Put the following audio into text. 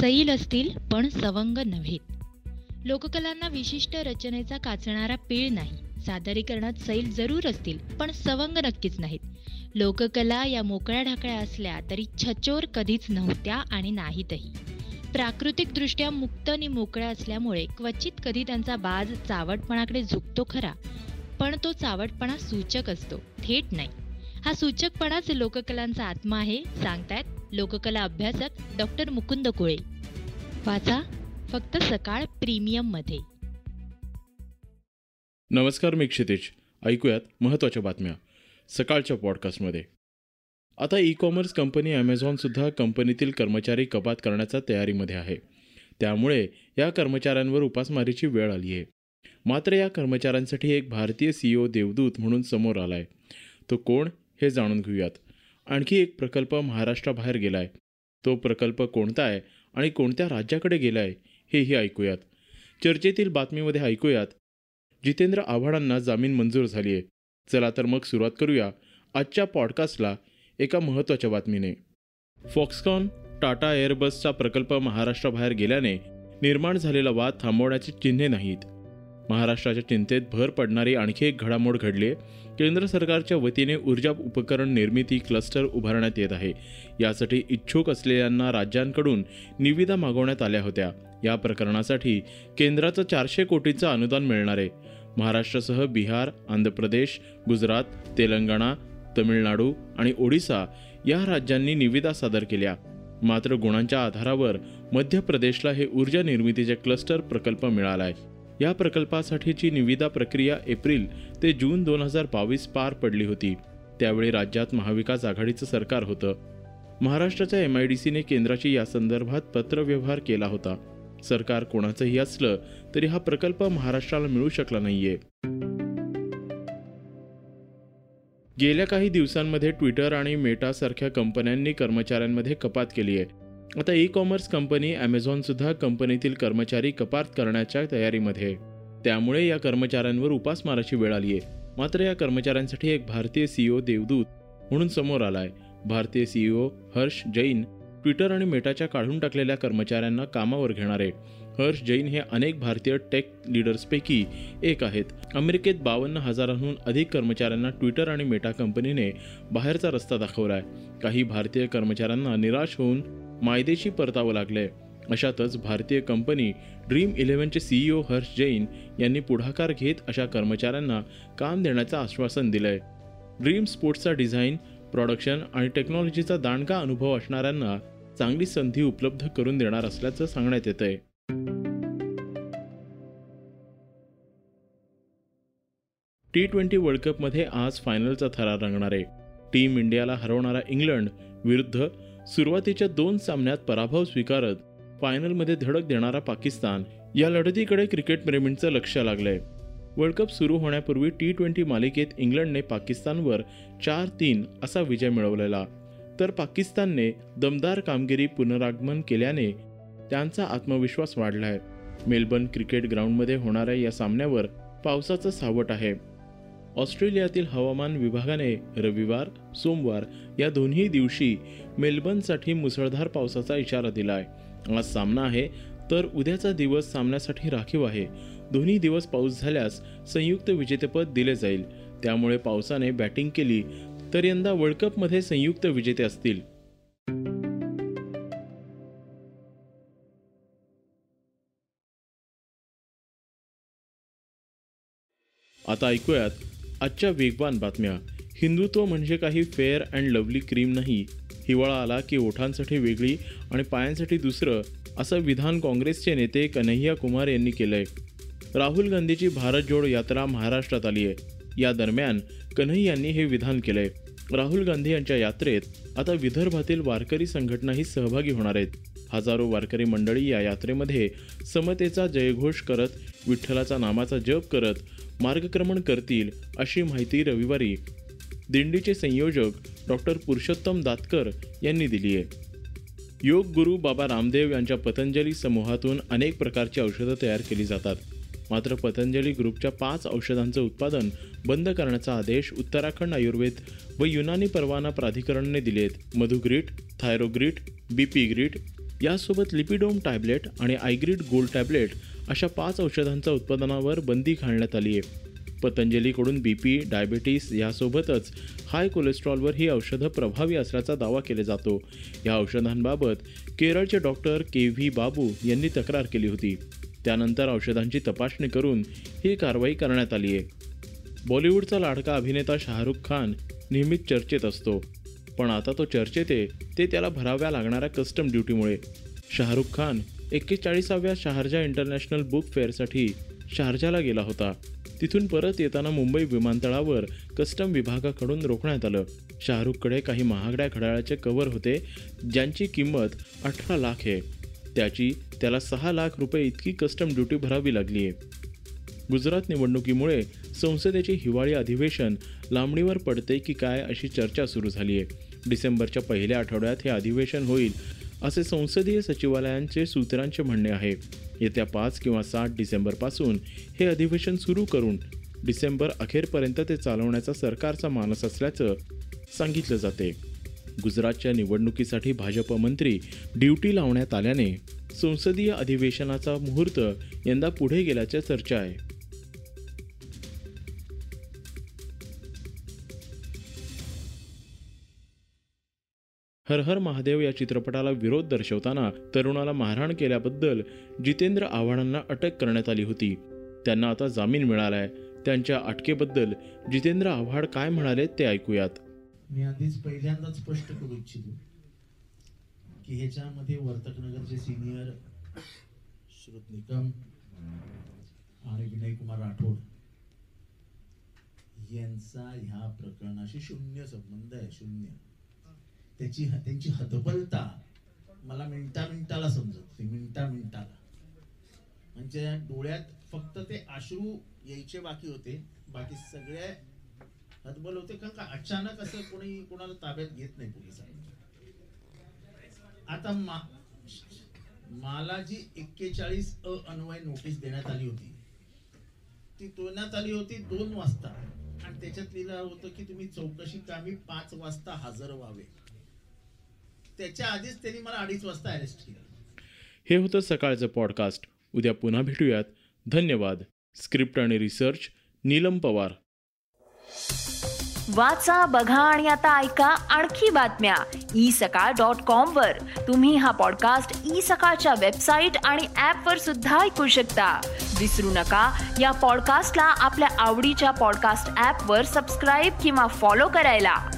सैल असतील पण सवंग नव्हेत लोककलांना विशिष्ट रचनेचा काचणारा पीळ नाही. सादरीकरणात सैल जरूर असतील पण सवंग नक्कीच नाहीत. लोककला या मोकळ्या ढाकळ्या असल्या तरी छचोर कधीच नव्हत्या आणि नाहीतही. प्राकृतिकदृष्ट्या मुक्त आणि मोकळ्या असल्यामुळे क्वचित कधी त्यांचा बाज चावटपणाकडे झुकतो खरा पण तो चावटपणा सूचक असतो थेट नाही. हा सूचकपणाच लोककलांचा आत्मा आहे सांगतायत लोककला अभ्यासक डॉक्टर मुकुंद कुळे. वाचा फक्त सकाळ प्रीमियममध्ये. नमस्कार मी क्षितिज. ऐकूयात महत्त्वाच्या बातम्या. सकाळच्या पॉडकास्टमध्ये आता ई कॉमर्स कंपनी ॲमेझॉनसुद्धा कंपनीतील कर्मचारी कपात करण्याच्या तयारीमध्ये आहे. त्यामुळे या कर्मचाऱ्यांवर उपासमारीची वेळ आली आहे. मात्र या कर्मचाऱ्यांसाठी एक भारतीय सीईओ देवदूत म्हणून समोर आला आहे तो कोण हे जाणून घेऊयात. आणखी एक प्रकल्प महाराष्ट्राबाहेर गेला आहे तो प्रकल्प कोणता आहे आणि कोणत्या राज्याकडे गेला आहे हेही ऐकूयात. चर्चेतील बातमीमध्ये ऐकूयात. जितेंद्र आव्हाडांना जामीन मंजूर झाली आहे चला तर मग सुरुवात करूया आजच्या पॉडकास्टला एका महत्त्वाच्या बातमीने. फॉक्सकॉन टाटा एअरबसचा प्रकल्प महाराष्ट्राबाहेर गेल्याने निर्माण झालेला वाद थांबवण्याची चिन्हे नाहीत. महाराष्ट्राच्या चिंतेत भर पडणारी आणखी एक घडामोड घडली केंद्र सरकारच्या वतीने ऊर्जा उपकरण निर्मिती क्लस्टर उभारण्यात येत आहे. यासाठी इच्छुक असलेल्यांना राज्यांकडून निविदा मागवण्यात आल्या होत्या. या प्रकरणासाठी केंद्राचं चारशे कोटीचं अनुदान मिळणार आहे. महाराष्ट्रासह बिहार आंध्र प्रदेश गुजरात तेलंगणा तमिळनाडू आणि ओडिसा या राज्यांनी निविदा सादर केल्या. मात्र गुणांच्या आधारावर मध्य प्रदेशला हे ऊर्जा निर्मितीचे क्लस्टर प्रकल्प मिळाला आहे या प्रकल्पासाठीची निविदा प्रक्रिया एप्रिल ते जून दोन हजार बावीस पार पडली होती. त्यावेळी राज्यात महाविकास आघाडीचं सरकार होतं. महाराष्ट्राच्या एम आय डी सीने केंद्राची या संदर्भात पत्रव्यवहार केला होता. सरकार कोणाचंही असलं तरी हा प्रकल्प महाराष्ट्राला मिळू शकला नाहीये. गेल्या काही दिवसांमध्ये ट्विटर आणि मेटासारख्या कंपन्यांनी कर्मचाऱ्यांमध्ये कपात केली आहे आता ई कॉमर्स कंपनी ॲमेझॉनसुद्धा कंपनीतील कर्मचारी कपात करण्याच्या तयारीमध्ये. त्यामुळे या कर्मचाऱ्यांवर उपासमाराची वेळ आली आहे मात्र या कर्मचाऱ्यांसाठी एक भारतीय सीईओ देवदूत म्हणून समोर आलाय. भारतीय सीईओ हर्ष जैन ट्विटर आणि मेटाच्या काढून टाकलेल्या कर्मचाऱ्यांना कामावर घेणार. आहे हर्ष जैन हे अनेक भारतीय टेक लीडर्सपैकी एक आहेत. अमेरिकेत बावन्न हजारांहून अधिक कर्मचाऱ्यांना ट्विटर आणि मेटा कंपनीने बाहेरचा रस्ता दाखवलाय. काही भारतीय कर्मचाऱ्यांना निराश होऊन मायदेशी परतावं लागलंय. अशातच भारतीय कंपनी ड्रीम इलेव्हनचे सीईओ हर्ष जैन यांनी पुढाकार घेत अशा कर्मचाऱ्यांना काम देण्याचं आश्वासन दिलंय. ड्रीम स्पोर्ट्सचा डिझाईन प्रॉडक्शन आणि टेक्नॉलॉजीचा दांडका अनुभव असणाऱ्यांना चांगली संधी उपलब्ध करून देणार असल्याचं सांगण्यात येतं आहे टी ट्वेंटी वर्ल्ड कपमध्ये आज फायनलचा थरार रंगणार. आहे टीम इंडियाला हरवणारा इंग्लंड विरुद्ध सुरुवातीच्या दोन सामन्यात पराभव स्वीकारत फायनलमध्ये धडक देणारा पाकिस्तान या लढतीकडे क्रिकेटप्रेमींचं लक्ष लागलंय. वर्ल्ड कप सुरू होण्यापूर्वी टी ट्वेंटी मालिकेत इंग्लंडने पाकिस्तानवर चार तीन असा विजय मिळवलेला. तर पाकिस्तानने दमदार कामगिरी पुनरागमन केल्याने त्यांचा आत्मविश्वास वाढलाय. मेलबर्न क्रिकेट ग्राउंडमध्ये होणाऱ्या या सामन्यावर पावसाचं सावट आहे. ऑस्ट्रेलियातील हवामान विभागाने रविवार सोमवार या दोन्ही दिवशी मेलबर्नसाठी मुसळधार पावसाचा इशारा दिला आहे आज सामना आहे तर उद्याचा दिवस सामन्यासाठी राखीव आहे. दोन्ही दिवस पाऊस झाल्यास संयुक्त विजेतेपद दिले जाईल. त्यामुळे पावसाने बॅटिंग केली तर यंदा वर्ल्ड कपमध्ये संयुक्त विजेते असतील. आता ऐकूयात आजच्या वेगवान बातम्या. हिंदुत्व म्हणजे काही फेअर अँड लवली क्रीम नाही. हिवाळा आला की ओठांसाठी वेगळी आणि पायांसाठी दुसरं असं विधान काँग्रेसचे नेते कन्हैया कुमार यांनी केलंय. राहुल गांधीची भारत जोड यात्रा महाराष्ट्रात आली आहे. या दरम्यान कन्हैयांनी हे विधान केलंय. राहुल गांधी यांच्या यात्रेत आता विदर्भातील वारकरी संघटनाही सहभागी होणार आहेत. हजारो वारकरी मंडळी या यात्रेमध्ये समतेचा जयघोष करत विठ्ठलाचा नामाचा जप करत मार्गक्रमण करतील अशी माहिती रविवारी दिंडीचे संयोजक डॉक्टर पुरुषोत्तम दातकर यांनी दिली आहे. योग गुरु बाबा रामदेव यांच्या पतंजली समूहातून अनेक प्रकारची औषधं तयार केली जातात. मात्र पतंजली ग्रुपच्या पाच औषधांचं उत्पादन बंद करण्याचा आदेश उत्तराखंड आयुर्वेद व युनानी परवाना प्राधिकरणने दिले आहेत. मधुग्रीट थायरोग्रीट बीपी ग्रीट यासोबत लिपिडोम टॅबलेट आणि आयग्रीड गोल्ड टॅबलेट अशा पाच औषधांच्या उत्पादनावर बंदी घालण्यात आली आहे. पतंजलीकडून बी पी डायबिटीस यासोबतच हाय कोलेस्ट्रॉलवर ही औषधं प्रभावी असल्याचा दावा केला जातो. या औषधांबाबत केरळचे डॉक्टर के व्ही बाबू यांनी तक्रार केली होती. त्यानंतर औषधांची तपासणी करून ही कारवाई करण्यात आली आहे. बॉलिवूडचा लाडका अभिनेता शाहरुख खान नेहमीच चर्चेत असतो. पण आता तो चर्चेत आहे ते त्याला भराव्या लागणाऱ्या कस्टम ड्युटीमुळे शाहरुख खान एक्केचाळीसाव्या शारजा इंटरनॅशनल बुक फेअरसाठी शारजाला गेला होता. तिथून परत येताना मुंबई विमानतळावर कस्टम विभागाकडून रोखण्यात आलं. शाहरुखकडे काही महागड्या घड्याळाचे कव्हर होते ज्यांची किंमत अठरा लाख आहे. त्याची त्याला सहा लाख रुपये इतकी कस्टम ड्युटी भरावी लागली आहे. गुजरात निवडणुकीमुळे संसदेचे हिवाळी अधिवेशन लांबणीवर पडते की काय अशी चर्चा सुरू झाली आहे. डिसेंबरच्या पहिल्या आठवड्यात हे अधिवेशन होईल असे संसदीय सचिवालयांचे सूत्रांचे म्हणणे आहे. येत्या पाच किंवा सात डिसेंबरपासून हे अधिवेशन सुरू करून डिसेंबर अखेरपर्यंत ते चालवण्याचा सरकारचा मानस असल्याचं सांगितलं जाते. गुजरातच्या निवडणुकीसाठी भाजप मंत्री ड्युटी लावण्यात आल्याने संसदीय अधिवेशनाचा मुहूर्त यंदा पुढे गेल्याच्या चर्चा आहे. हर हर महादेव या चित्रपटाला विरोध दर्शवताना तरुणाला मारहाण केल्याबद्दल जितेंद्र आव्हाडांना अटक करण्यात आली होती. त्यांना आता जामीन मिळालाय. त्यांच्या अटकेबद्दल जितेंद्र आव्हाड काय म्हणाले ते ऐकूयात. मी आधीच पहिल्यांदाच स्पष्ट करू इच्छितो की ह्याच्यामध्ये वर्तकनगरचे सिनियर श्रुत निकम आणि विनय कुमार राठोड यांचा ह्या प्रकरणाशी शून्य संबंध आहे शून्य. त्याची त्यांची हतबलता मला मिनटा मिनटाला समजत मिनटा मिनटाला. म्हणजे डोळ्यात फक्त ते अश्रू यायचे बाकी होते. बाकी सगळे हतबल होते कारण का अचानक असं कोणी कोणाला ताब्यात घेत नाही पोलिसांनी. आता मा मला जी एक्केचाळीस अ अन्वय नोटीस देण्यात आली होती ती देण्यात आली होती दोन वाजता. आणि त्याच्यात लिहिलं होतं की तुम्ही चौकशी कामी पाच वाजता हजर व्हावे. त्याच्या आधीच त्यांनी मला अडीच वाजता अरेस्ट केलं. हे होतं सकाळचं पॉडकास्ट उद्या पुन्हा भेटूयात. धन्यवाद. स्क्रिप्ट आणि रिसर्च नीलम पवार. वाचा बघा आणि आता ऐका आणखी बातम्या. ई सकाळ डॉट कॉम वर. तुम्ही हा पॉडकास्ट ई सकाळच्या वेबसाईट आणि ऍप वर सुद्धा ऐकू शकता. विसरू नका. या पॉडकास्टला आपल्या आवडीच्या पॉडकास्ट ऍप वर सबस्क्राईब किंवा फॉलो करायला.